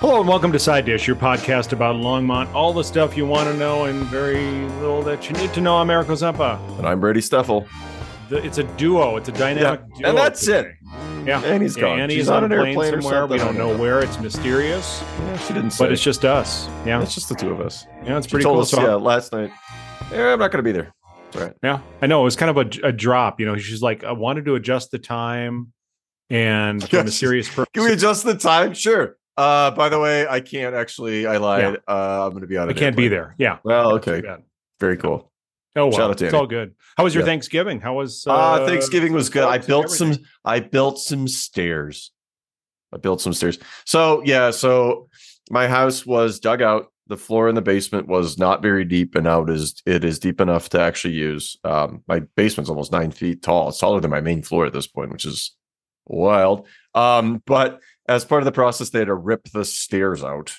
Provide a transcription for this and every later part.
Hello and welcome to Side Dish, your podcast about Longmont. All the stuff you want to know and very little that you need to know. I'm Eric Ozempa. And I'm Brady Steffel. The, it's a duo. It's a dynamic Yeah, duo. and that's today. it. Yeah. And he's Yeah, gone. Annie's She's on, on an plane airplane somewhere. We don't know where. It's mysterious, Yeah, she didn't say. but it's just us. Yeah. it's just the two of us. Yeah, it's She pretty told cool. us, So- yeah, last night. Yeah, I'm not going to be there. Right. Yeah, I know it was kind of a, a drop. You know, she's like, I wanted to adjust the time, and for a serious person. Can we adjust the time? Sure. Uh, by the way, I can't actually. I lied. Uh, I'm going to be out. I can't be there. Yeah. Well, okay. Very cool. Oh well, Shout out to it's all good. How was your Yeah. Thanksgiving? How was uh, Uh, Thanksgiving was good. I built some. I built some stairs. I built some stairs. So yeah, so my house was dug out. The floor in the basement was not very deep, and now it is. It is deep enough to actually use. Um, my basement's almost nine feet tall. It's taller than my main floor at this point, which is wild. Um, but as part of the process, they had to rip the stairs out,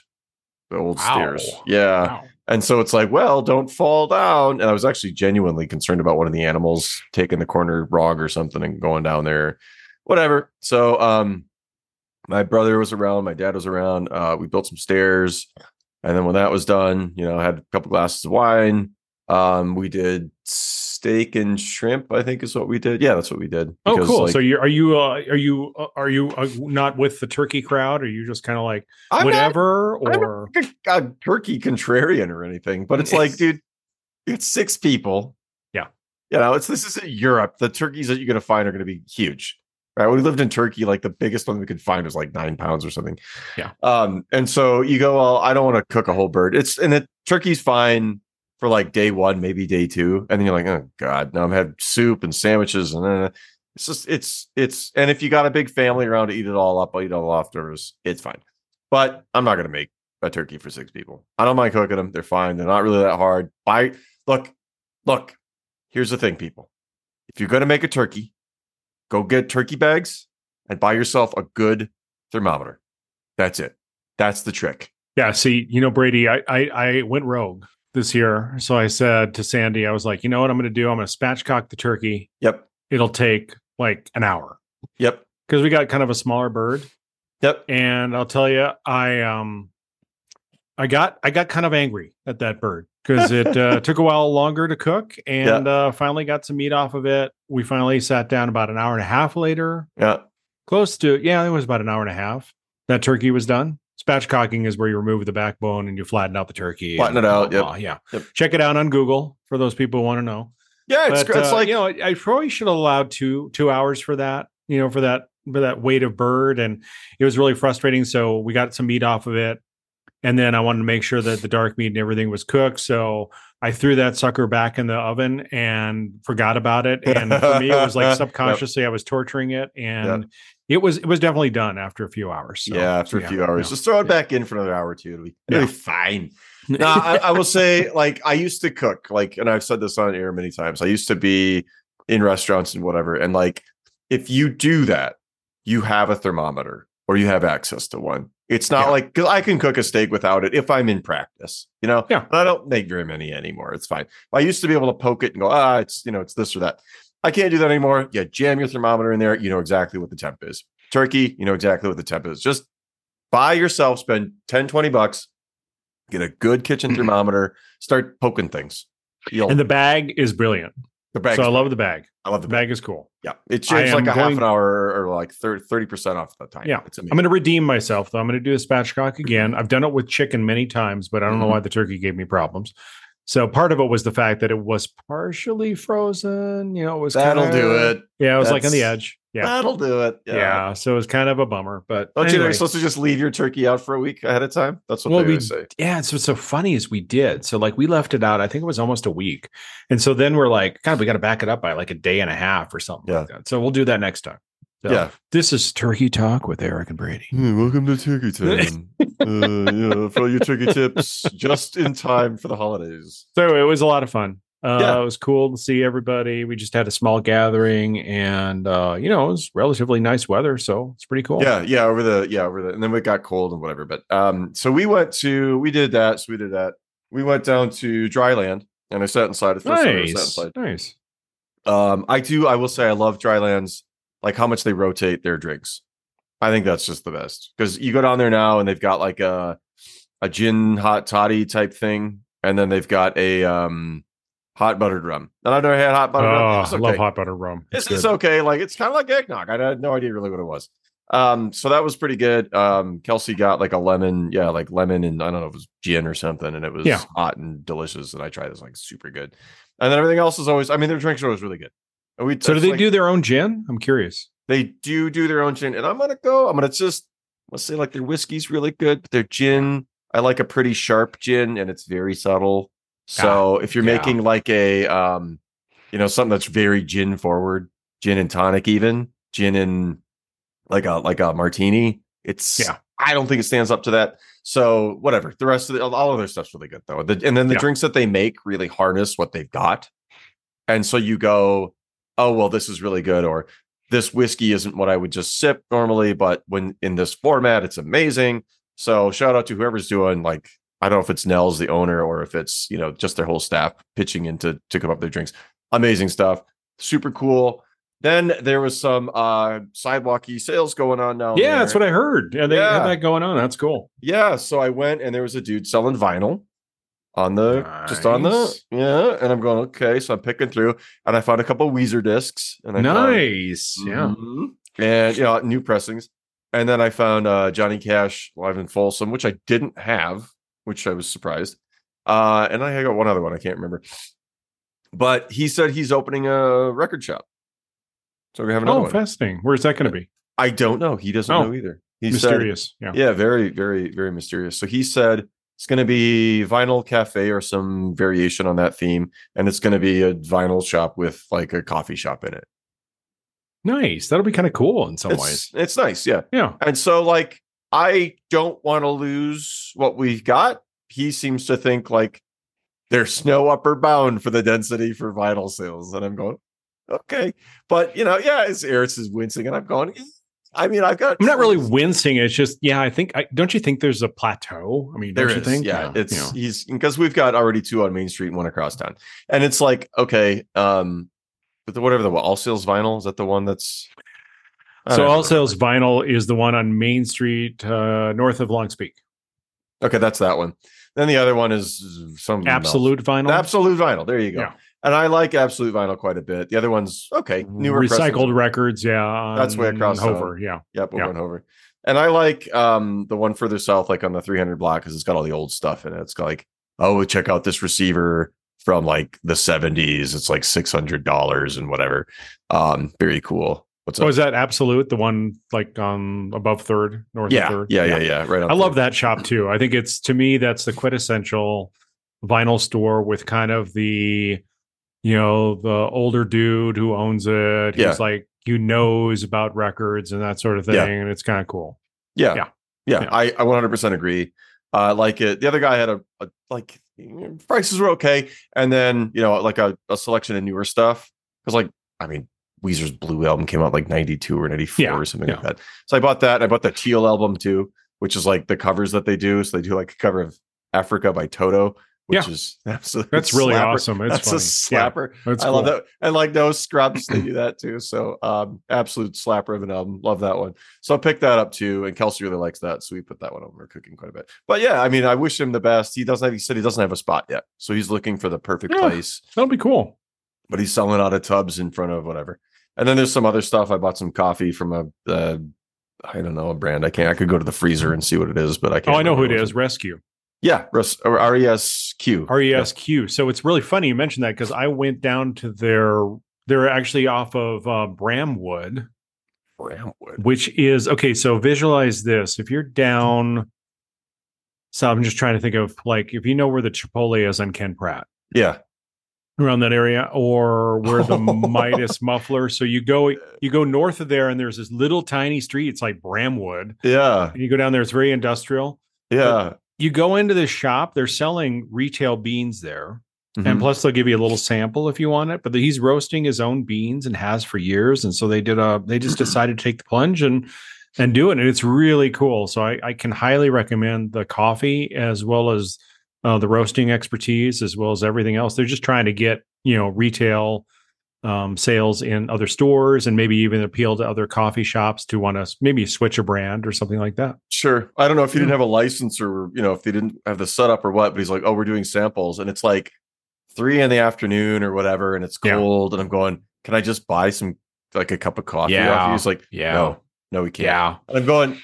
the old Wow. stairs. Yeah. Wow. And so it's like, well, don't fall down. And I was actually genuinely concerned about one of the animals taking the corner wrong or something and going down there, whatever. So, um, my brother was around, my dad was around. Uh, we built some stairs, and then when that was done, you know, I had a couple glasses of wine. Um, we did steak and shrimp. I think is what we did. Yeah, that's what we did. Oh, cool. like, so you are you uh, are you uh, are you uh, not with the turkey crowd? Are you just kind of like I'm not whatever? I'm not or a, a turkey contrarian or anything, but it's like, dude, it's six people. Yeah. You know, it's this isn't Europe. The turkeys that you're gonna find are gonna be huge. Right. When we lived in Turkey, like the biggest one we could find was like nine pounds or something. Yeah. Um, and so you go, well, I don't want to cook a whole bird. It's and the turkey's fine for like day one, maybe day two. And then you're like, oh God, now I'm having soup and sandwiches and then it's just it's it's and if you got a big family around to eat it all up, I'll eat all leftovers, it's fine. But I'm not gonna make a turkey for six people. I don't mind cooking them. They're fine. They're not really that hard. Buy look, look, here's the thing, people. If you're gonna make a turkey, go get turkey bags and buy yourself a good thermometer. That's it. That's the trick. yeah, see, you know, Brady, I I, I went rogue this year. So I said to Sandy, I was like, you know what I'm going to do? I'm going to spatchcock the turkey. Yep. It'll take like an hour Yep. because we got kind of a smaller bird. Yep. and I'll tell you, I um, I got I got kind of angry at that bird because it uh, took a while longer to cook, and uh, finally got some meat off of it. We finally sat down about an hour and a half later, Yeah. close to yeah, it was about an hour and a half. That turkey was done. Spatchcocking is where you remove the backbone and you flatten out the turkey. Flatten and it out, blah, yep. blah, Yeah, Yep. check it out on Google for those people who want to know Yeah, it's, but, it's uh, like you know, I I probably should have allowed two two hours for that. You know, for that for that weight of bird, and it was really frustrating. So we got some meat off of it, and then I wanted to make sure that the dark meat and everything was cooked. So I threw that sucker back in the oven and forgot about it. And for me, it was like Yep. subconsciously I was torturing it, and it was it was definitely done after a few hours. So, yeah, after a few hours. yeah. Just throw it Yeah. back in for another hour or two. It'll be, it'll Yeah. be fine. no, I, I will say, like, I used to cook, like, and I've said this on air many times. I used to be in restaurants and whatever. And like, if you do that, you have a thermometer or you have access to one. It's not Yeah. like because I can cook a steak without it if I'm in practice, you know. Yeah. But I don't make very many anymore. It's fine. I used to be able to poke it and go, ah, it's you know, it's this or that. I can't do that anymore. Yeah, jam your thermometer in there. You know exactly what the temp is. Turkey, you know exactly what the temp is. Just buy yourself, spend 10, 20 bucks, get a good kitchen thermometer, start poking things. You'll, And the bag is brilliant. the bag. so I love the bag. I love the The bag. bag is cool. Yeah, it I changed am like a half an hour or like 30 percent off the time. Yeah. it's amazing. I'm going to redeem myself though. I'm going to do a spatchcock again. I've done it with chicken many times, but I don't know Mhm. why the turkey gave me problems. So part of it was the fact that it was partially frozen. You know, it was That'll kinda- do it. Yeah, it was like on the edge. Yeah, That'll do it. yeah. So it was kind of a bummer, but Don't you know, you're supposed to just leave your turkey out for a week ahead of time? That's what Well, they we- say. yeah, it's what's so funny is we did. So like we left it out. I think it was almost a week, and so then we're like, God, we got to back it up by like a day and a half or something like that. So we'll do that next time. So, Yeah. This is Turkey Talk with Eric and Brady. welcome to Turkey Town. uh, know, for your turkey tips just in time for the holidays. So it was a lot of fun. Uh, Yeah. It was cool to see everybody. We just had a small gathering, and uh, you know, it was relatively nice weather, so it's pretty cool. Yeah, yeah, over the yeah, over the and then it got cold and whatever. But um, so we went to we did that, so we did that. We went down to Dryland and I sat inside. The first time I sat nice, inside. nice. Um, I do. I will say I love Dryland's. Like how much they rotate their drinks. I think that's just the best because you go down there now and they've got like a a gin hot toddy type thing, and then they've got a um hot buttered rum. And I've never had hot buttered rum. Oh, It's I love hot buttered rum. It's, good. it's okay. Like it's kind of like eggnog. I had no idea really what it was. Um, so that was pretty good. Um, Kelsey got like a lemon, yeah, like lemon and I don't know if it was gin or something, and it was Yeah. hot and delicious. And I tried this like super good. And then everything else is always. I mean, their drinks are always really good. We So do they like- do their own gin? I'm curious. They do do their own gin, and I'm gonna go. I'm gonna just let's say like their whiskey's really good, but their gin, I like a pretty sharp gin, and it's very subtle. So if you're yeah. making like a um, you know, something that's very gin forward, gin and tonic, even gin and like a like a martini, it's Yeah. I don't think it stands up to that. So whatever. The rest of the all of their stuff's really good though. The, and then the Yeah. drinks that they make really harness what they've got. And so you go, oh well, this is really good, or this whiskey isn't what I would just sip normally, but when in this format, it's amazing. So shout out to whoever's doing like I don't know if it's Nels the owner or if it's you know just their whole staff pitching in to to come up with their drinks. Amazing stuff, super cool. Then there was some uh sidewalky sales going on now. yeah, that's what I heard. Yeah, they Yeah. have that going on. That's cool. Yeah, so I went and there was a dude selling vinyl on the just on the yeah, and I'm going okay. So I'm picking through, and I found a couple Weezer discs, and I found- Nice. Yeah. Mhm. and you know new pressings, and then I found uh Johnny Cash live in Folsom, which I didn't have, which I was surprised. Uh, and I got one other one I can't remember, but he said he's opening a record shop, so we have another Oh, one. fascinating. Where's that going to be? I don't know. He doesn't Oh, know either. He said Mysterious. yeah. yeah, very, very, very mysterious. So he said it's going to be vinyl cafe or some variation on that theme, and it's going to be a vinyl shop with like a coffee shop in it. Nice. That'll be kind of cool in some It's, ways. it's nice, yeah. Yeah. And so, like, I don't want to lose what we've got. He seems to think like there's no upper bound for the density for vinyl sales, and I'm going, okay, but you know, yeah, it's Eric is wincing, and I'm going. Eh, I mean, I've got. I'm not really wincing. It's just, yeah, I think, I, don't you think there's a plateau? I mean, There don't you think? yeah. It's you know. he's because we've got already two on Main Street and one across town, and it's like okay, um, but the, whatever the all sales vinyl is that the one that's So All know. Sales Vinyl is the one on Main Street, uh, north of Longs Peak. Okay, that's that one. Then the other one is some Absolute Vinyl. absolute vinyl. There you go. Yeah. And I like absolute vinyl quite a bit. The other one's okay, newer recycled records. Yeah, That's way across. Hover. Yeah, Yep, over Yeah. and over. And I like um the one further south, like on the 300 block, because it's got all the old stuff in it. It's got like, oh, check out this receiver from like the 70s. It's like six hundred dollars and whatever. Um, very cool. What's so up? is that Absolute the one like on above Third, north yeah, of Third? yeah, yeah, yeah, Right. I love that shop too. I think it's to me that's the quintessential vinyl store with kind of the you know the older dude who owns it. He's Yeah. like who knows about records and that sort of thing, Yeah. and it's kind of cool. Yeah, Yeah. yeah, Yeah. I I 100 percent agree. Uh, I like it. The other guy had a, a like prices were okay, and then you know like a, a selection of newer stuff because like I mean Weezer's Blue album came out like 92 or 94 Yeah, or something like that. So I bought that. And I bought the Teal album too, which is like the covers that they do. So they do like a cover of Africa by Toto, which Yeah. is absolutely That's really slapper. awesome. It's That's a funny. Yeah, slapper. that's I love that. And like no scrubs, they do that too. So um absolute slapper of an album. Love that one. So I picked that up too. And Kelsey really likes that. So we put that one on. We're cooking quite a bit. But yeah, I mean, I wish him the best. He doesn't have he said he doesn't have a spot yet. So he's looking for the perfect Yeah. place, That'll be cool. but he's selling out of tubs in front of whatever. And then there's some other stuff. I bought some coffee from a uh, I don't know, a brand. I can't I could go to the freezer and see what it is, but I can't. Oh, I know who it is. Rescue. Yeah, Res- or R-E-S-Q. R E S Q. So it's really funny you mentioned that because I went down to their. They're actually off of uh, Bramwood, Bramwood. which is okay. So visualize this: if you're down, so I'm just trying to think of like if you know where the Chipotle is on Ken Pratt, Yeah. around that area, or where the Midas muffler. So you go you go north of there, and there's this little tiny street. It's like Bramwood, Yeah. and you go down there. It's very industrial. Yeah. You go into this shop. They're selling retail beans there. Mhm. And plus, they'll give you a little sample if you want it. But he's roasting his own beans and has for years. And so they did a. They just decided to take the plunge and and do it, and it's really cool. So I, I can highly recommend the coffee as well as uh, the roasting expertise as well as everything else. They're just trying to get you know retail um, sales in other stores and maybe even appeal to other coffee shops to want to maybe switch a brand or something like that. Sure. I don't know if he didn't have a license or you know if they didn't have the setup or what, but he's like, oh, we're doing samples, and it's like three in the afternoon or whatever, and it's Yeah. cold, and I'm going, can I just buy some like a cup of coffee? off you? Yeah. He's like, Yeah. no, no, we can't. Yeah. And I'm going,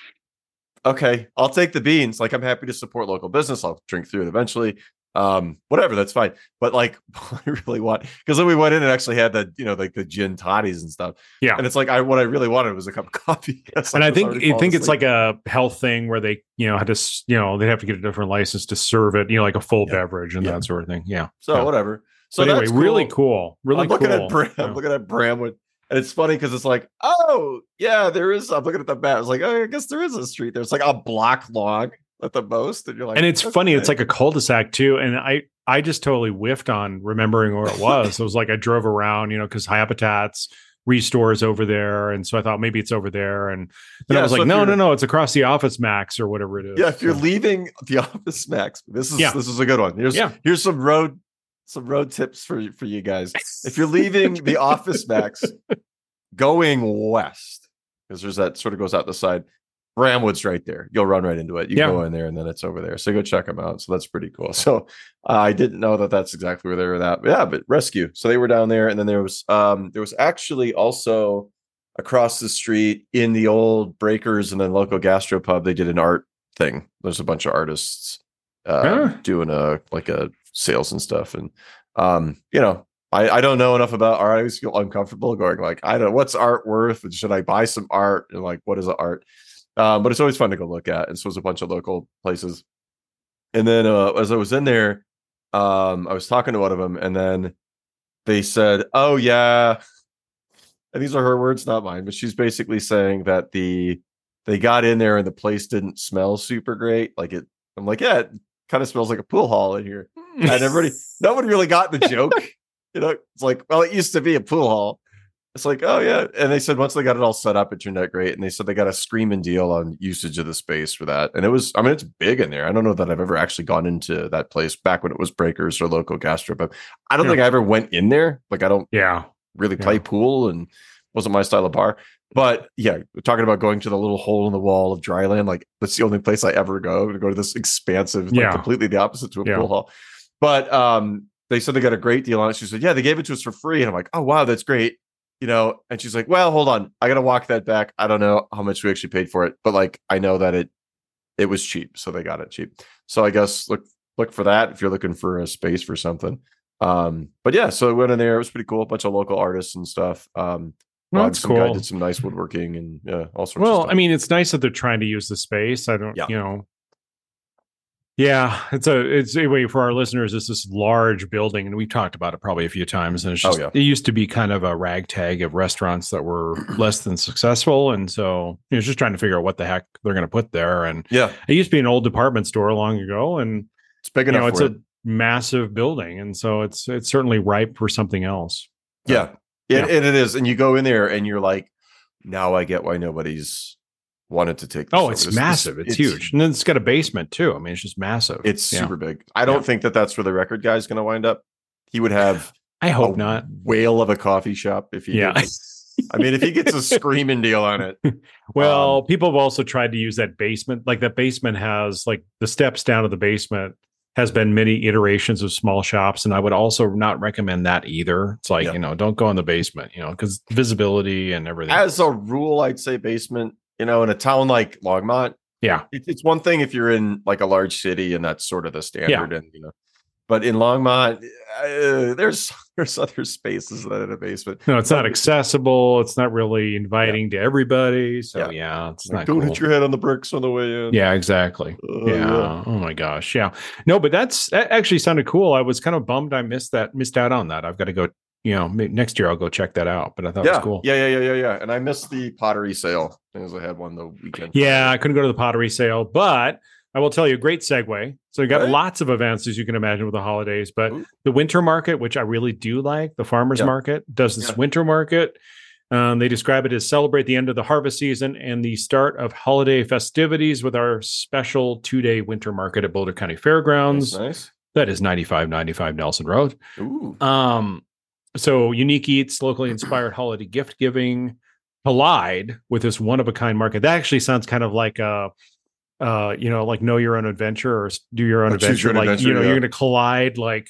okay, I'll take the beans. Like, I'm happy to support local business. I'll drink through it eventually. Um, whatever, that's fine. But like, I really want because then we went in and actually had the you know like the gin toddies and stuff. Yeah. and it's like I what I really wanted was a cup of coffee. Yes, and I was think I think it's like a health thing where they, you know, had to, you know, they have to get a different license to serve it, you know, like a full Yeah. beverage and Yeah. that sort of thing. Yeah. so yeah. whatever. So but anyway, that's really cool. cool. Really I'm looking cool. at Bram, Yeah. I'm looking at Bramwood, and it's funny because it's like, oh yeah, there is. I'm looking at the map. It's like, oh, I guess there is a street there. It's like a block long at the most, and you're like, and it's funny. It's like a cul-de-sac too. And I, I just totally whiffed on remembering where it was. it was like I drove around, you know, because Habitats restores over there, and so I thought maybe it's over there. And then Yeah, I was so like, no, no, no, it's across the Office Max or whatever it is. yeah. If you're So- leaving the office, Max, this is Yeah. this is a good one. Here's Yeah. here's some road some road tips for for you guys. If you're leaving the office, Max, going west, because there's that sort of goes out the side. Bramwood's right there. You'll run right into it. You Yeah. go in there, and then it's over there. So go check them out. So that's pretty cool. So uh, I didn't know that that's exactly where they were at. But yeah, but rescue. So they were down there, and then there was um there was actually also across the street in the old Breakers and then local gastropub. They did an art thing. There's a bunch of artists uh, Huh. doing a like a sales and stuff, and um you know. I, I don't know enough about art. I always feel uncomfortable going like, I don't what's art worth? And should I buy some art? And like, what is the art? Um, but it's always fun to go look at. And so it was a bunch of local places. And then uh, as I was in there, um, I was talking to one of them, and then they said, "Oh yeah," and these are her words, not mine. But she's basically saying that the they got in there and the place didn't smell super great. Like it, I'm like, yeah, it kind of smells like a pool hall in here. And everybody, no one really got the joke. You know, it's like, well, it used to be a pool hall. It's like, oh yeah. And they said once they got it all set up, it turned out great. And they said they got a screaming deal on usage of the space for that. And it was, I mean, it's big in there. I don't know that I've ever actually gone into that place back when it was breakers or local gastro, but I don't Yeah. think I ever went in there. Like I don't yeah. really play Yeah. pool and wasn't my style of bar. But yeah, we're talking about going to the little hole in the wall of dryland. Like that's the only place I ever go to go to this expansive, like Yeah. completely the opposite to a pool hall. But um, they said they got a great deal on it. She said, Yeah, they gave it to us for free. And I'm like, Oh wow, that's great. You know, and she's like, Well, hold on. I gotta walk that back. I don't know how much we actually paid for it, but like I know that it it was cheap, so they got it cheap. So I guess look look for that if you're looking for a space for something. Um, but yeah, so I went in there. It was pretty cool. A bunch of local artists and stuff. Um, Well, that's guy cool. did some nice woodworking and yeah, all sorts. of Well. I mean, it's nice that they're trying to use the space. I don't, Yeah. you know. Yeah, it's a it's anyway for our listeners. It's this large building, and we've talked about it probably a few times. And it's Oh, just yeah. it used to be kind of a ragtag of restaurants that were less than successful, and so you know, just trying to figure out what the heck they're going to put there. And yeah, it used to be an old department store long ago, and it's big you enough. know it's a it. massive building, and so it's it's certainly ripe for something else. yeah, yeah. It, and it is. And you go in there and you're like, now I get why nobody's wanted to take. This Oh, it's massive. It's, huge, and then it's got a basement too. I mean, it's just massive. It's Yeah. super big. I don't Yeah. think that that's where the record guy's going to wind up. He would have I hope a not. whale of a coffee shop if he. Yeah. I mean, if he gets a screaming deal on it, Well, Um, people have also tried to use that basement. Like that basement has like the steps down to the basement has been many iterations of small shops, and I would also not recommend that either. It's like Yeah. you know, don't go in the basement, you know, because visibility and everything. as a rule, I'd say basement. You know, in a town like Longmont, yeah, it, it's one thing if you're in like a large city and that's sort of the standard, and you know, but in Longmont, uh, there's there's other spaces than in a basement. no, it's not accessible. It's not really inviting to everybody. So Yeah. yeah, it's Like, not don't cool. hit your head on the bricks on the way in. yeah, exactly. Uh, yeah. Oh my gosh. Yeah. No, but that's that actually sounded cool. I was kind of bummed I missed that, missed out on that. I've got to go. You know, next year I'll go check that out. But I thought it was cool. yeah, yeah, yeah, yeah, yeah. And I missed the pottery sale because I had one the weekend. Yeah, I couldn't go to the pottery sale, but I will tell you, a great segue. So you got Right. lots of events as you can imagine with the holidays, but Ooh. the winter market, which I really do like, the farmers Yeah. market does this Yeah. winter market. Um, they describe it as celebrate the end of the harvest season and the start of holiday festivities with our special two day winter market at Boulder County Fairgrounds. Nice, nice. That is 9595 Nelson Road. Ooh, Um, so unique eats, locally inspired holiday gift giving collide with this one of a kind market. That actually sounds kind of like a uh, you know, like know your own adventure or do your own Or adventure. your like, adventure, you know, yeah. you're going to collide like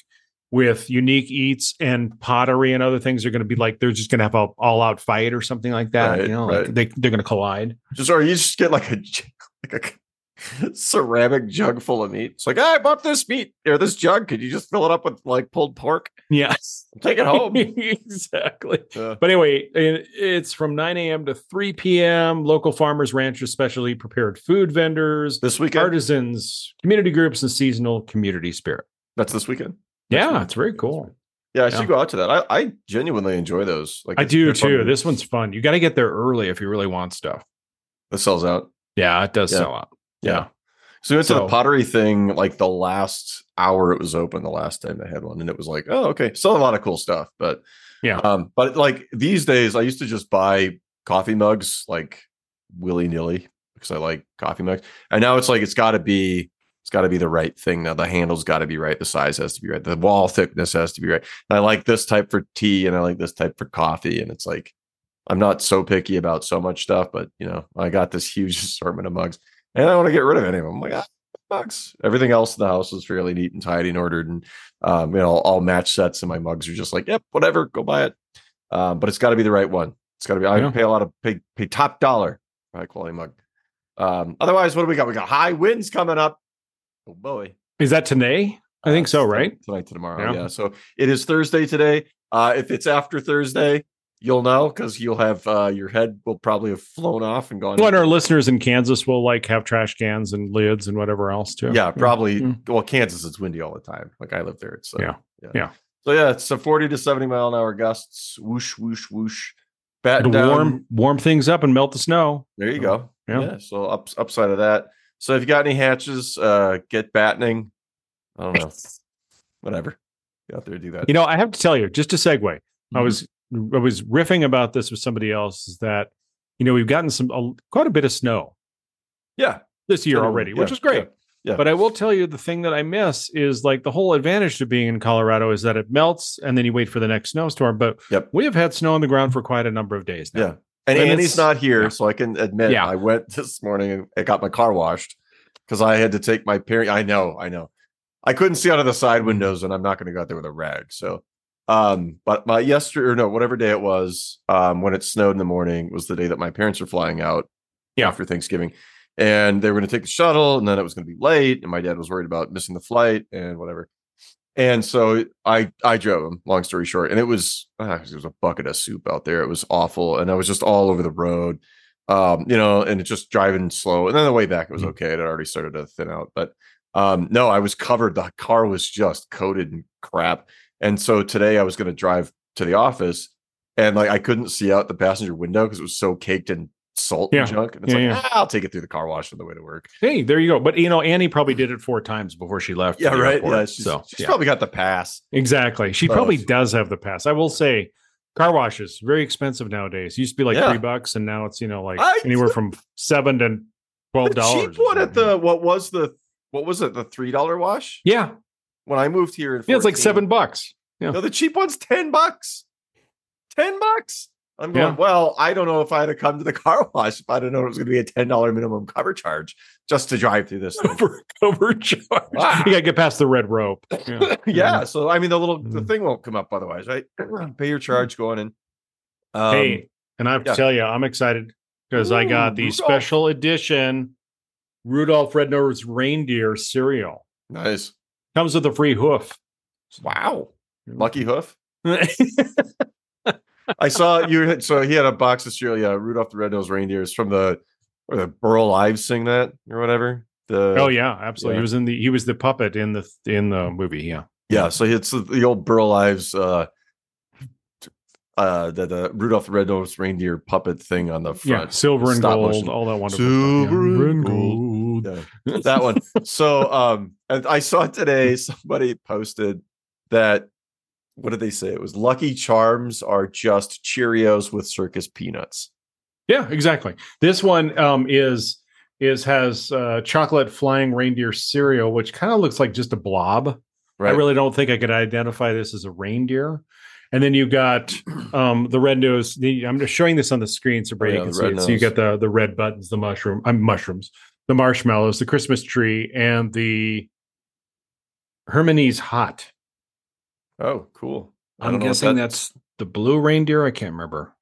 with unique eats and pottery and other things are going to be like, they're just going to have a all out fight or something like that. Right, you know, like they, they're going to collide. Just or you just get like a like a ceramic jug full of meat. It's like "Ah, I bought this meat or this jug. Could you just fill it up with like pulled pork? Yes. Take it home. exactly. Yeah. But anyway, it's from 9 a.m. to 3 p.m. Local farmers, ranchers, specially prepared food vendors, this weekend. artisans, community groups, and seasonal community spirit. That's this weekend. Next Yeah, it's very cool. Yeah, I Yeah. should go out to that. I, I genuinely enjoy those. Like I do they're fun too. This one's fun. You got to get there early if you really want stuff. It sells out. Yeah, it does Yeah. sell out. Yeah. So we went to So- the pottery thing like the last hour it was open, the last time they had one, and it was like, oh, okay, still a lot of cool stuff. But Yeah. um, but like these days, I used to just buy coffee mugs like willy nilly because I like coffee mugs, and now it's like it's got to be it's got to be the right thing. Now the handle's got to be right, the size has to be right, the wall thickness has to be right. And I like this type for tea, and I like this type for coffee, and it's like I'm not so picky about so much stuff, but you know, I got this huge assortment of mugs and I want to get rid of any of them. I'm like, ah, mugs. Everything else in the house is fairly neat and tidy and ordered, and um, you know, all match sets, and my mugs are just like, yep, whatever, go buy it. Um, but it's got to be the right one. It's got to be. I Yeah. pay a lot of pay pay top dollar for high quality mug. Um, otherwise, what do we got? We got high winds coming up. Oh boy. Is that today? I think so, right? Tonight to tomorrow. Yeah. Yeah. So it is Thursday today. Uh, if it's after Thursday, you'll know because you'll have uh, your head will probably have flown off and gone. Well, and our listeners in Kansas will like have trash cans and lids and whatever else too. Yeah, probably. Mm. Well, Kansas, it's windy all the time. Like I live there. It's uh, Yeah, yeah. So yeah, it's a forty to seventy mile an hour gusts. Whoosh, whoosh, whoosh. Batten It'll down. warm warm things up and melt the snow. There you go. Yeah. Yeah. So up, upside of that. So if you got any hatches, uh, get battening. I don't know. Whatever. Get out there and do that. You know, I have to tell you, just a segue. I Mhm. was I was riffing about this with somebody else. Is that you know we've gotten some a, quite a bit of snow yeah. this year already, which is great. yeah, yeah. But I will tell you the thing that I miss is like the whole advantage to being in Colorado is that it melts and then you wait for the next snowstorm. But Yep. we have had snow on the ground for quite a number of days now. Yeah. And And Annie's not here, yeah. so I can admit Yeah. I went this morning and I got my car washed because I had to take my parent. I know, I know. I couldn't see out of the side hmm. windows, and I'm not going to go out there with a rag. So, um, but my yesterday or no, whatever day it was, um, when it snowed in the morning was the day that my parents were flying out Yeah. after Thanksgiving. And they were going to take the shuttle, and then it was going to be late, and my dad was worried about missing the flight and whatever. And so I I drove him. Long story short, and it was ah, it was a bucket of soup out there. It was awful, and I was just all over the road, um, you know, and it just driving slow. And then the way back it was Mhm. okay. It had already started to thin out, but um, no, I was covered. The car was just coated in crap. And so today I was going to drive to the office, and like I couldn't see out the passenger window because it was so caked in salt Yeah. and junk. And it's Yeah, like yeah. "Ah, I'll take it through the car wash on the way to work. Hey, there you go. But you know, Annie probably did it four times before she left. Yeah, right. airport. Yeah, she's, so she's probably got the pass. exactly. She probably does have the pass. I will say, car washes very expensive nowadays. Used to be like three bucks, and now it's you know like I- anywhere from seven to twelve The dollars. cheap one at the what was the what was it the three dollar wash yeah, when I moved here? In yeah, it's like seven bucks. Yeah. No, the cheap one's ten bucks. Ten bucks. I'm going. Yeah. Well, I don't know if I had to come to the car wash if I didn't know it was going to be a ten dollar minimum cover charge just to drive through this. Thing. Over overcharged. Wow. You gotta get past the red rope. Yeah. yeah. So I mean, the little the Mhm. thing won't come up otherwise, right? Pay your charge going in. Um, hey, and I have to tell you, I'm excited because I got the Rudolph. special edition Rudolph Red-Nosed Reindeer cereal. nice. Comes with a free hoof. Wow. Lucky hoof. I saw you. So he had a box of cereal. Yeah, Rudolph the Red-Nosed is from the or the Burl Ives sing that or whatever. The oh yeah, absolutely. Yeah. He was in the he was the puppet in the in the movie. Yeah. yeah. So it's the, old Burl Ives. Uh, uh, the, the Rudolph the Red-Nosed Reindeer puppet thing on the front. Yeah, silver and Stop gold, motion. all that wonderful Silver stuff. and gold. That one. So um, I saw today somebody posted that. What did they say? It was Lucky Charms are just Cheerios with circus peanuts. Yeah, exactly. This one um, is is has uh, chocolate flying reindeer cereal, which kind of looks like just a blob. Right. I really don't think I could identify this as a reindeer. and then you got um, the red nose. The, I'm just showing this on the screen so Brady Oh, yeah, can see it. So you got the the red buttons, the mushroom, I'm mushrooms, the marshmallows, the Christmas tree, and the Hermione's hot. Oh, cool. I I'm don't know what guessing that- that's the blue reindeer. I can't remember.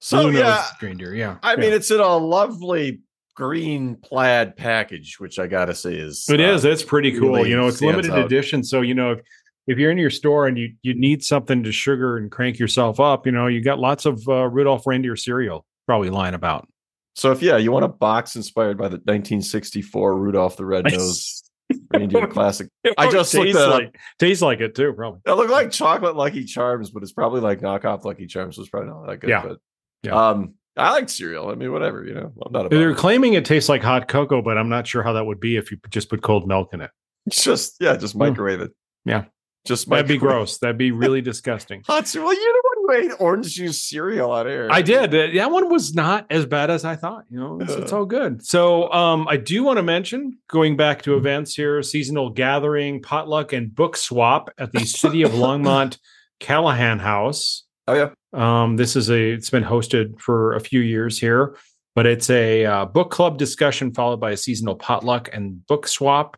so. Blue Yeah, reindeer. Yeah, I mean, it's in a lovely green plaid package, which I gotta say is It uh, is. It's pretty cool. really You know, it's limited out. edition. So, you know, if, if you're in your store and you, you need something to sugar and crank yourself up, you know, you got lots of uh, Rudolph reindeer cereal probably lying about. So if yeah, you want a box inspired by the 1964 Rudolph the Red Nose Reindeer Classic. I just looked tastes that up. like, tastes like it too, probably. That look like chocolate Lucky Charms, but it's probably like knockoff Lucky Charms. So it's probably not that good. Yeah. But Yeah. um, I like cereal. I mean, whatever. You know, I'm not They're it. claiming it tastes like hot cocoa, but I'm not sure how that would be if you just put cold milk in it. It's just yeah, just microwave it. Yeah. Just That'd be gross. That'd be really disgusting. Hot. Well, you know what? You ate orange juice cereal on air. I did. That one was not as bad as I thought. You know, it's, it's all good. So, um, I do want to mention going back to events here: seasonal gathering, potluck, and book swap at the City of Longmont Callahan House. Oh yeah. Um, this is a. It's been hosted for a few years here, but it's a uh, book club discussion followed by a seasonal potluck and book swap.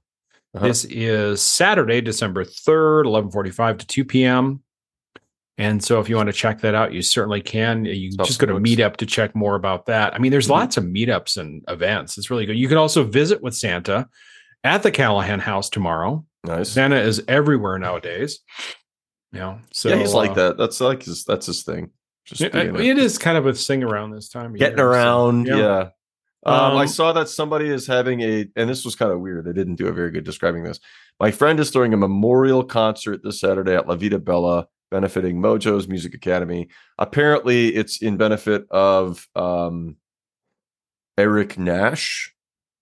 Uh-huh. This is Saturday, December third, eleven forty-five to two p.m. And so, if you want to check that out, you certainly can. You Stuff just go to books. Meetup to check more about that. I mean, there's Mhm. lots of meetups and events. It's really good. You can also visit with Santa at the Callahan House tomorrow. Nice. Santa is everywhere nowadays. You know, so yeah, he's like uh, that. That's like his. That's his thing. Just it, it is kind of a thing around this time. getting year, so, around. yeah. Um, I Um, saw that somebody is having a, and this was kind of weird. They didn't do a very good describing this. My friend is throwing a memorial concert this Saturday at La Vida Bella, benefiting Mojo's Music Academy. Apparently, it's in benefit of um, Eric Nash,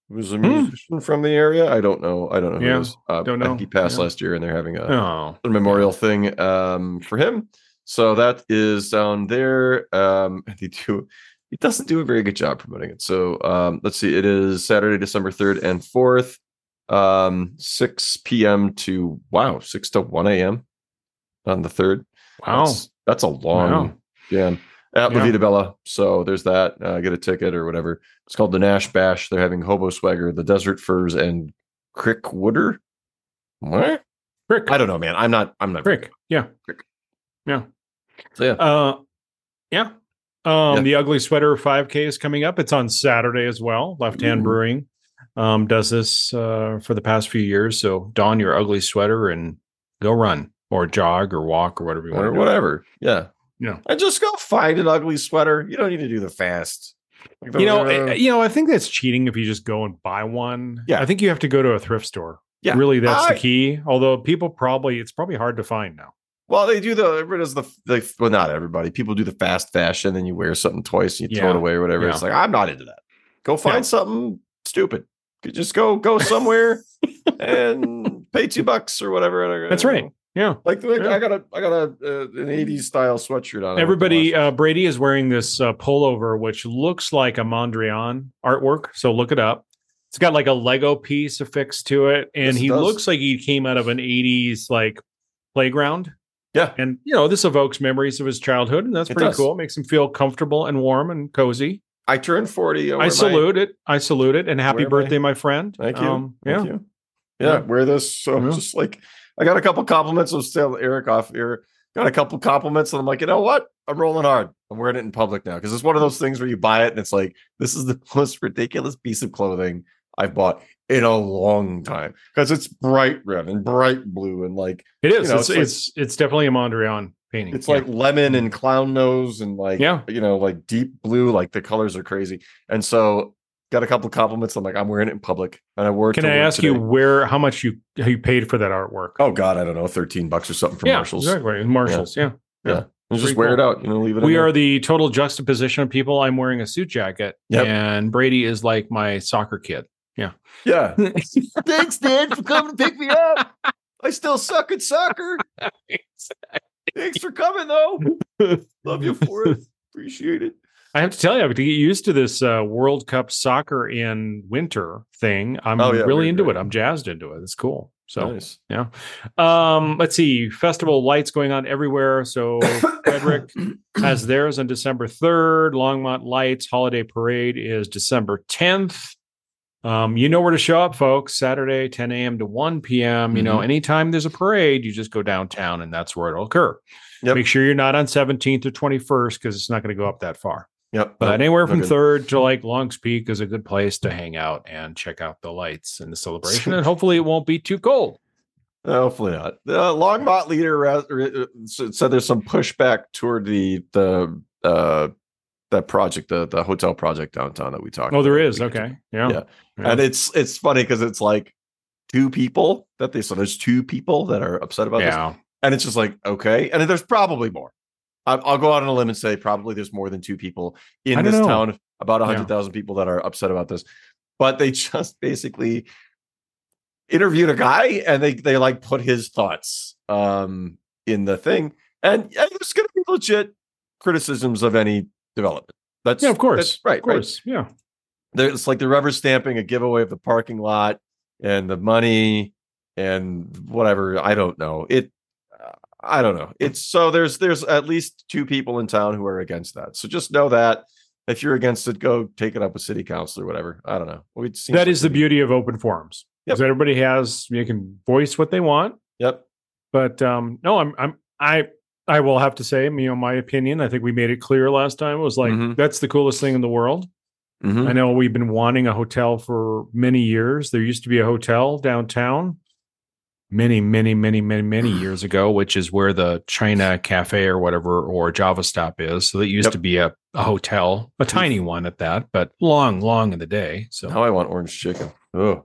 who's a Hmm. musician from the area. I don't know. I don't know. Who Yeah, is. Uh, don't know. he passed Yeah. last year, and they're having a, Oh, a memorial thing um, for him. So that is down there. Um, they do. It doesn't do a very good job promoting it. So um, let's see. It is Saturday, December third and fourth, um, six p.m. to wow, six to one a.m. on the third. wow. That's, that's a long Wow. jam at La Yeah. Vida Bella. So there's that. Uh, get a ticket or whatever. It's called the Nash Bash. They're having Hobo Swagger, the Desert Furs, and Crick Wooder. What? Crick. I don't know, man. I'm not. I'm not. Crick. Yeah. Crick. Yeah. So yeah. Uh, yeah. Um, Yeah. the Ugly Sweater 5K is coming up. It's on Saturday as well. Left Hand Ooh. Brewing um, does this uh, for the past few years. So don your ugly sweater and go run or jog or walk or whatever you want or to do. whatever. Yeah. Yeah. And just go find an ugly sweater. You don't need to do the fast. Like the- You know, uh, eh, you know, I think that's cheating if you just go and buy one. Yeah. I think you have to go to a thrift store. Yeah. Really, that's I- the key. Although people probably, it's probably hard to find now. Well, they do the everybody does the, well, not everybody. People do the fast fashion, then you wear something twice and you throw it away or whatever. Yeah. It's like I'm not into that. Go find Yeah. something stupid. Just go go somewhere and pay two bucks or whatever. That's right. Yeah. Like, like Yeah. I got a I got a uh, an '80s style sweatshirt on. Everybody, uh, Brady is wearing this uh, pullover, which looks like a Mondrian artwork. So look it up. It's got like a Lego piece affixed to it, and Yes, it he does. looks like he came out of an '80s like playground. Yeah. and you know this evokes memories of his childhood, and that's It pretty does. cool. It makes him feel comfortable and warm and cozy. I turned 40. I salute it. I salute it, and happy birthday, my friend. Thank you. Um, Thank yeah, you. Yeah, Yeah. wear this. So Yeah. just like I got a couple compliments. I'm still Eric off here. Got a couple compliments, and I'm like, you know what? I'm rolling hard. I'm wearing it in public now because it's one of those things where you buy it and it's like, this is the most ridiculous piece of clothing I've bought in a long time because it's bright red and bright blue and like it is. you know, it's, it's it's like- it's definitely a Mondrian painting. it's Yeah. like lemon and mm-hmm. clown nose and like Yeah. you know like deep blue. Like the colors are crazy, and so got a couple compliments. I'm like, I'm wearing it in public, and I wore. Can I ask you where how much you how you paid for that artwork? Oh God, I don't know, thirteen bucks or something from yeah, Marshalls. exactly. Marshalls, yeah. And just Pretty wear it out, you know, leave it. We there. are the total juxtaposition of people. I'm wearing a suit jacket, Yep. and Brady is like my soccer kid. Yeah. Yeah. Thanks, Dad, for coming to pick me up. I still suck at soccer. Thanks for coming, though. Love you for it. Appreciate it. I have to tell you, I have to get used to this uh, World Cup soccer in winter thing. I'm Oh, yeah, really into right? it. I'm jazzed into it. It's cool. So nice. um, let's see, festival lights going on everywhere. So Frederick has theirs on December 3rd. Longmont Lights Holiday Parade is December 10th. Um, you know where to show up, folks. Saturday, 10 a.m. to 1 p.m. You know, Mhm. anytime there's a parade, you just go downtown and that's where it'll occur. Yep. Make sure you're not on 17th or 21st because it's not going to go up that far. Yep. But anywhere from Okay. third to like Longs Peak is a good place to hang out and check out the lights and the celebration. and hopefully it won't be too cold. Hopefully not. The Longmont leader uh, uh, said there's some pushback toward the the uh that project, the the hotel project downtown that we talked. Oh, there is. Okay. Yeah. Yeah. Yeah. And it's it's funny because it's like two people that they so there's two people that are upset about this, Yeah. and it's just like okay, and there's probably more. I'll, I'll go out on a limb and say probably there's more than two people in this know. town, about a Yeah. hundred thousand people that are upset about this, but they just basically interviewed a guy and they they like put his thoughts um in the thing, and yeah, there's going to be legit criticisms of any development. That's Yeah, of course. that's right, Of right course. Yeah. there, it's like the rubber stamping a giveaway of the parking lot and the money and whatever i don't know it uh, i don't know it's so there's there's at least two people in town who are against that so just know that if you're against it go take it up with city council or whatever i don't know seems That like is the beauty of open forums. Yep. Everybody has you can voice what they want. yep But um no, I'm I'm I I will have to say, you know, my opinion. I think we made it clear last time. It was like Mhm. that's the coolest thing in the world. Mhm. I know we've been wanting a hotel for many years. There used to be a hotel downtown many, many, many, many, many years ago, which is where the China Cafe or whatever or Java Stop is. So that used Yep. to be a, a hotel, a tiny one at that, but long, long in the day. So now i want orange chicken oh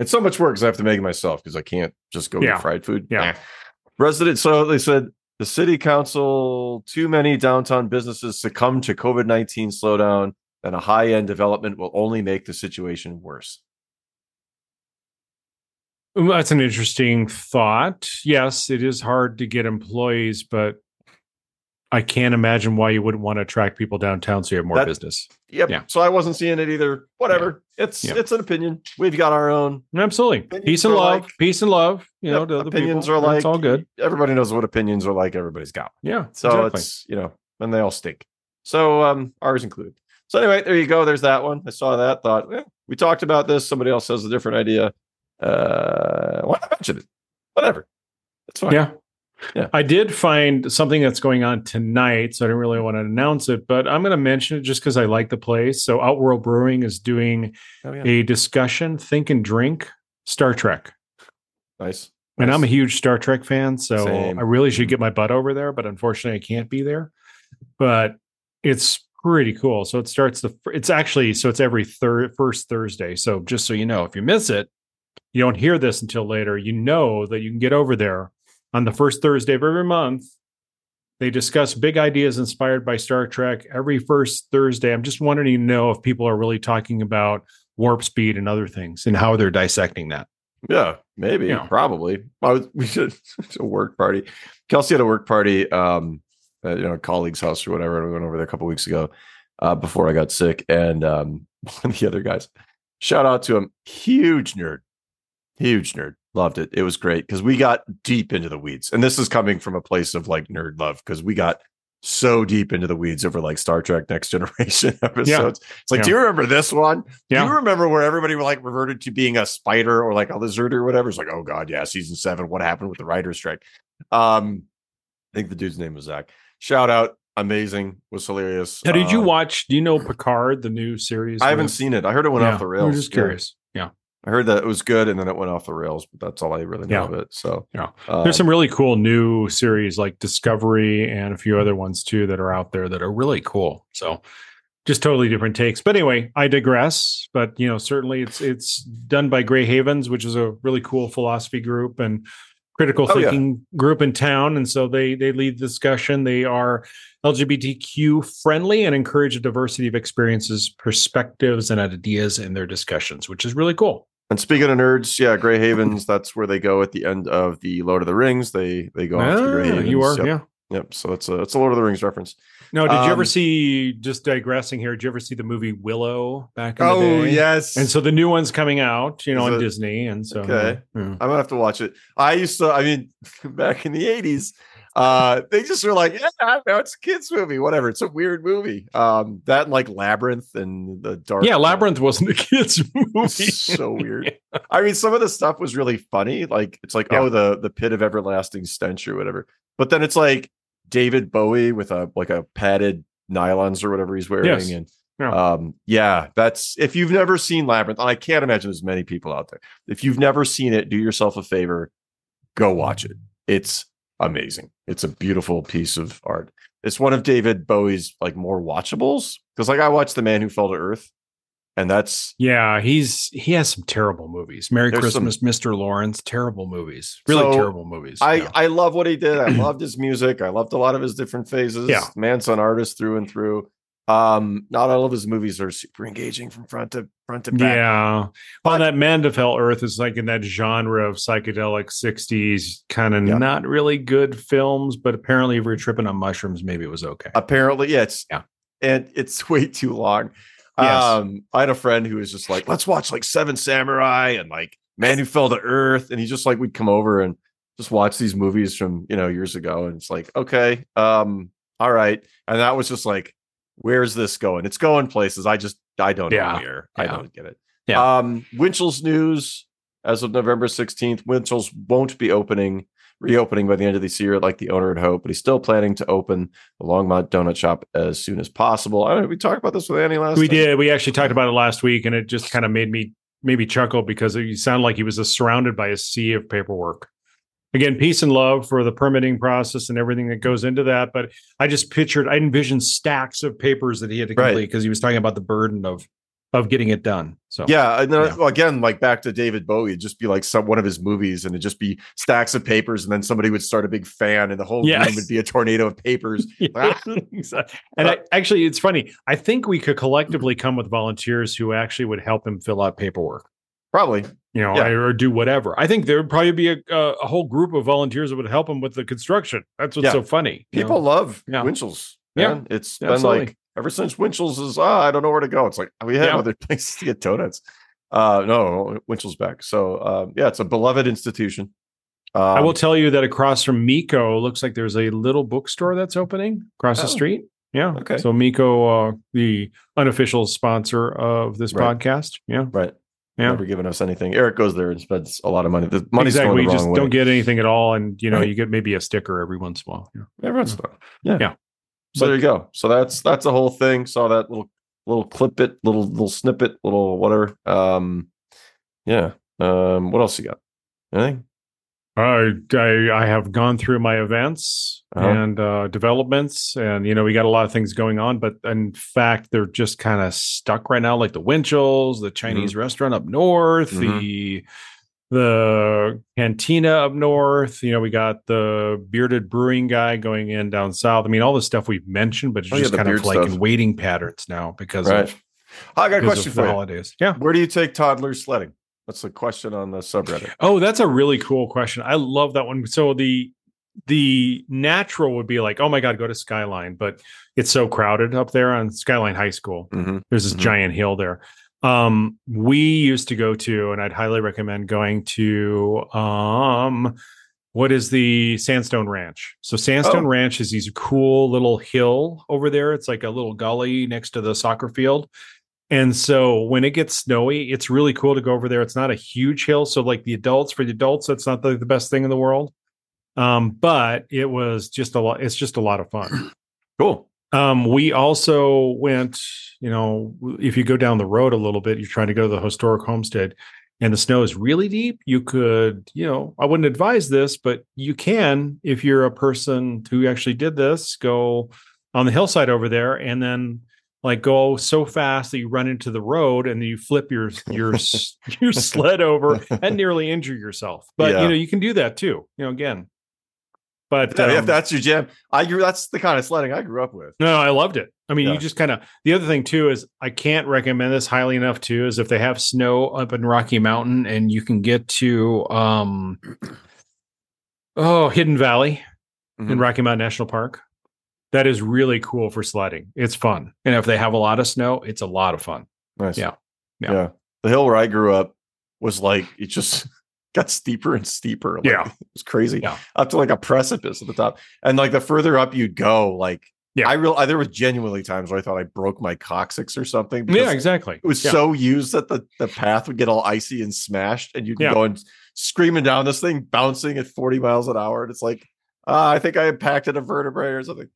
it's so much work because i have to make it myself because i can't just go Yeah. eat fried food Yeah. Resident so they said the city council too many downtown businesses succumb to covid-19 slowdown and a high-end development will only make the situation worse That's an interesting thought. Yes, it is hard to get employees, but I can't imagine why you wouldn't want to attract people downtown so you have more That- business. yep Yeah. so i wasn't seeing it either whatever it's Yeah. it's an opinion we've got our own Absolutely. Opinions Peace and love. like- Peace and love. You know, Yep, to opinions people. are like it's all good. everybody knows what opinions are like everybody's got Yeah. So exactly. it's you know, and they all stink. So um ours included. So anyway, there you go. There's that one. I saw that. Thought eh, we talked about this. Somebody else has a different idea. Uh, why not mention it? Whatever. That's fine. Yeah. Yeah. I did find something that's going on tonight, so I didn't really want to announce it, but I'm going to mention it just because I like the place. So, Outworld Brewing is doing Oh, yeah. a discussion, think and drink Star Trek. Nice. And I'm a huge Star Trek fan, so Same. I really should get my butt over there, but unfortunately, I can't be there. But it's pretty cool. So it starts the. It's actually so it's every third first Thursday. So just so you know, if you miss it, you don't hear this until later. You know that you can get over there on the first Thursday of every month. They discuss big ideas inspired by Star Trek every first Thursday. I'm just wanting to know if people are really talking about warp speed and other things and how they're dissecting that. Yeah, maybe, Yeah. probably. I was, we should it's a work party. Kelsey had a work party, um, at, you know, a colleague's house or whatever. We went over there a couple weeks ago, uh, before I got sick, and um, one of the other guys, shout out to him, huge nerd, huge nerd, loved it. It was great because we got deep into the weeds, and this is coming from a place of like nerd love because we got so deep into the weeds over like Star Trek Next Generation episodes. It's like, Yeah. do you remember this one? Do you remember where everybody were like reverted to being a spider or like a lizard or whatever? It's like, oh god, yeah, season seven. What happened with the writer's strike? Um, I think the dude's name was Zach. Shout out, amazing, was hilarious. Now, did you Uh, watch? Do you know Picard, the new series? I haven't seen it. I heard it went Yeah, off the rails. I'm just Yeah. curious. Yeah, I heard that it was good and then it went off the rails, but that's all I really know Yeah. of it. So Yeah. um, there's some really cool new series like Discovery and a few other ones too that are out there that are really cool. So, just totally different takes. But anyway, I digress. But you know, certainly it's it's done by Grey Havens, which is a really cool philosophy group and critical Oh, yeah. thinking group in town. And so they they lead the discussion. They are LGBTQ friendly and encourage a diversity of experiences, perspectives, and ideas in their discussions, which is really cool. And speaking of nerds, yeah, Grey Havens, that's where they go at the end of the Lord of the Rings. They they go off to Grey Ah, Havens. you are, Yep. yeah. Yep. So it's a it's a Lord of the Rings reference. No, did you ever Um, see? Just digressing here. Did you ever see the movie Willow back in the Oh yes. And so the new one's coming out, you know, Is on it- Disney, and so Okay. yeah. I'm gonna have to watch it. I used to. I mean, back in the '80s, uh, they just were like, "Yeah, I know it's a kids movie, whatever." It's a weird movie. Um, that and like Labyrinth and the Dark. yeah, Labyrinth wasn't a kids movie. So weird. I mean, some of the stuff was really funny. Like it's like, Yeah. oh, the the pit of everlasting stench or whatever. But then it's like David Bowie with a like a padded nylons or whatever he's wearing. Yes. And Yeah. um, yeah, that's if you've never seen Labyrinth, and I can't imagine there's many people out there. If you've never seen it, do yourself a favor, go watch it. It's amazing. It's a beautiful piece of art. It's one of David Bowie's like more watchables because like I watched The Man Who Fell to Earth, and that's Yeah, he's he has some terrible movies. Merry There's some- Christmas, Mr. Lawrence. Terrible movies. Really So, terrible movies. I yeah. I love what he did. I loved his music. I loved a lot of his different phases. Yeah. man's an artist through and through. Um, not all of his movies are super engaging from front to front to back. Yeah. Well, But- that Mandeville Earth is like in that genre of psychedelic 60s, kind of Yeah. not really good films, but apparently if we are tripping on mushrooms, maybe it was okay. Apparently, yeah, it's Yeah. and it's way too long. Yes. Um, I had a friend who was just like, let's watch like Seven Samurai and like Man Who Fell to Earth. And he just like we'd come over and just watch these movies from you know years ago. And it's like, okay, um, all right. And that was just like, where's this going? It's going places. I just I don't know Yeah. I don't get it. Yeah. Um, Winchell's news as of November 16th, Winchell's won't be opening, reopening by the end of this year, like the owner had hoped, but he's still planning to open the Longmont Donut Shop as soon as possible. I don't know. We talked about this with Annie last we time? did. We actually talked about it last week, and it just kind of made me maybe chuckle because it sounded like he was surrounded by a sea of paperwork. Again, peace and love for the permitting process and everything that goes into that. But I just pictured, I envisioned stacks of papers that he had to complete because he was talking about the burden of of getting it done. So Yeah, and then Yeah. well, again, like back to David Bowie, it'd just be like some one of his movies, and it'd just be stacks of papers, and then somebody would start a big fan, and the whole Yes. room would be a tornado of papers. Ah. Exactly. And I, actually, it's funny. I think we could collectively come with volunteers who actually would help him fill out paperwork. Probably, you know, Yeah. or do whatever. I think there would probably be a, a, whole group of volunteers that would help him with the construction. That's what's Yeah. so funny. people know? love Yeah. Winchell's. Yeah. man. it's been Absolutely. like ever since Winchell's is. Ah, I don't know where to go. It's like we have Yeah. other places to get donuts. Uh, no, Winchell's back. So um, yeah, it's a beloved institution. Um, I will tell you that across from Miko, looks like there's a little bookstore that's opening across the Oh. street. Yeah. Okay. So Miko, uh, the unofficial sponsor of this Right. podcast. Yeah. right. Yeah. Never given us anything. Eric goes there and spends a lot of money. The money's exactly. going You the just wrong way. don't get anything at all, and you know Right. you get maybe a sticker every once in a while. Yeah. Every once in a while. Yeah. Yeah. So But- there you go. So that's that's the whole thing. Saw that little little clip it, little little snippet, little whatever. Um yeah. Um what else you got? Anything? I, I I have gone through my events Uh-huh. and uh, developments, and you know we got a lot of things going on. But in fact, they're just kind of stuck right now, like the Winchells, the Chinese restaurant up north, Mhm. the the cantina up north. You know, we got the bearded brewing guy going in down south. I mean, all the stuff we've mentioned, but it's Oh, just the kind of like stuff. in waiting patterns now because Right. of, I got a question for you. holidays. Yeah. Where do you take toddlers sledding? That's the question on the subreddit. Oh, that's a really cool question. I love that one. So the the natural would be like, oh my god, go to Skyline, but it's so crowded up there on Skyline High School. Mhm. There's this Mhm. giant hill there. Um, we used to go to, and I'd highly recommend going to um what is the Sandstone Ranch? So Sandstone Oh. Ranch is these cool little hill over there. It's like a little gully next to the soccer field. And so when it gets snowy, it's really cool to go over there. It's not a huge hill. So like the adults, for the adults, that's not the, the best thing in the world. Um, but it was just a lot, it's just a lot of fun. Cool. Um, we also went, you know, if you go down the road a little bit, you're trying to go to the historic homestead and the snow is really deep, you could, you know, I wouldn't advise this, but you can, if you're a person who actually did this, go on the hillside over there and then like go so fast that you run into the road and then you flip your your your sled over and nearly injure yourself. But Yeah. you know, you can do that too. You know, again. But Yeah, um, if that's your jam, I grew. That's the kind of sledding I grew up with. no, I loved it. I mean, Yeah. you just kind of the other thing too is I can't recommend this highly enough too is if they have snow up in Rocky Mountain and you can get to um oh Hidden Valley. in Mhm. Rocky Mountain National Park. That is really cool for sledding. It's fun. And if they have a lot of snow, it's a lot of fun. Nice. Yeah. yeah. Yeah. The hill where I grew up was like it just got steeper and steeper. Like, Yeah. it was crazy. Yeah. Up to like a precipice at the top, and like the further up you'd go, like Yeah. I real there was genuinely times where I thought I broke my coccyx or something. Yeah, exactly. It was Yeah. so used that the the path would get all icy and smashed, and you'd Yeah. going screaming down this thing, bouncing at forty miles an hour, and it's like. Uh, I think I impacted a vertebrae or something.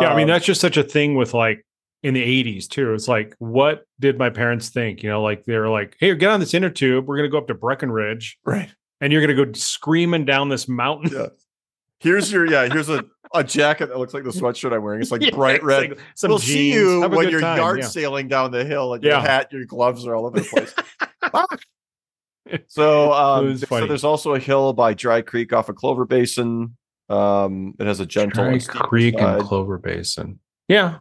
Yeah, I mean Um, that's just such a thing with like in the 80s too. It's like, what did my parents think? You know, like they're like, hey, get on this inner tube. We're gonna go up to Breckenridge right. and you're gonna go screaming down this mountain. Yeah. Here's your yeah. Here's a, a jacket that looks like the sweatshirt I'm wearing. It's like Yeah, bright red. like some we'll see jeans. you Have when you're time, yard yeah. sailing down the hill and your Yeah. hat, your gloves are all over the place. so, um, so there's also a hill by Dry Creek off of Clover Basin. Um, it has a gentle Dry Creek side. and Clover Basin. Yeah.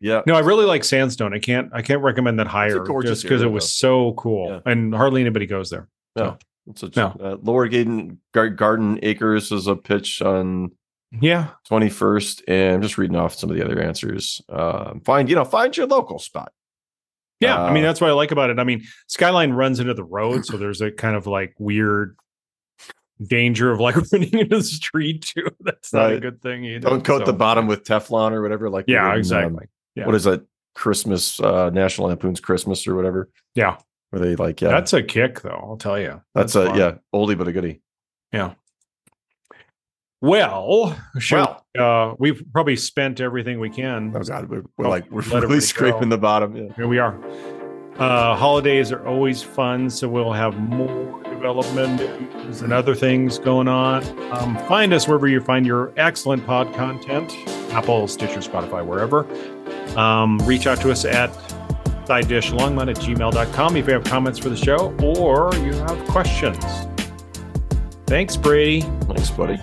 yeah. No, I really like Sandstone. I can't I can't recommend that higher just because it area, was so cool. Yeah. And hardly anybody goes there. so It's a, No. uh, Lower Garden, Garden Acres is a pitch on Yeah. 21st, and I'm just reading off some of the other answers. Um, find you know find your local spot. Yeah. I mean, Uh, that's what I like about it. I mean, Skyline runs into the road, so there's a kind of like weird danger of like running into the street too. That's not a good thing either. Don't coat the bottom with Teflon or whatever. Like Yeah, in, um, exactly. Yeah. What is that? Christmas, uh, National Lampoon's Christmas or whatever. Yeah. Where they like, yeah, That's a kick though, I'll tell you. that's, a fun. yeah, oldie but a goodie. Yeah. Well, sure. Well. uh, we've probably spent everything we can. Oh god, we're, we're Oh, like we're really scraping go. the bottom. Yeah. Here we are. Uh, holidays are always fun, so we'll have more development and other things going on. Um, find us wherever you find your excellent pod content Apple, Stitcher, Spotify, wherever. Um, reach out to us at side dish longmont at gmail.com if you have comments for the show or you have questions. Thanks, Brady. Thanks, buddy.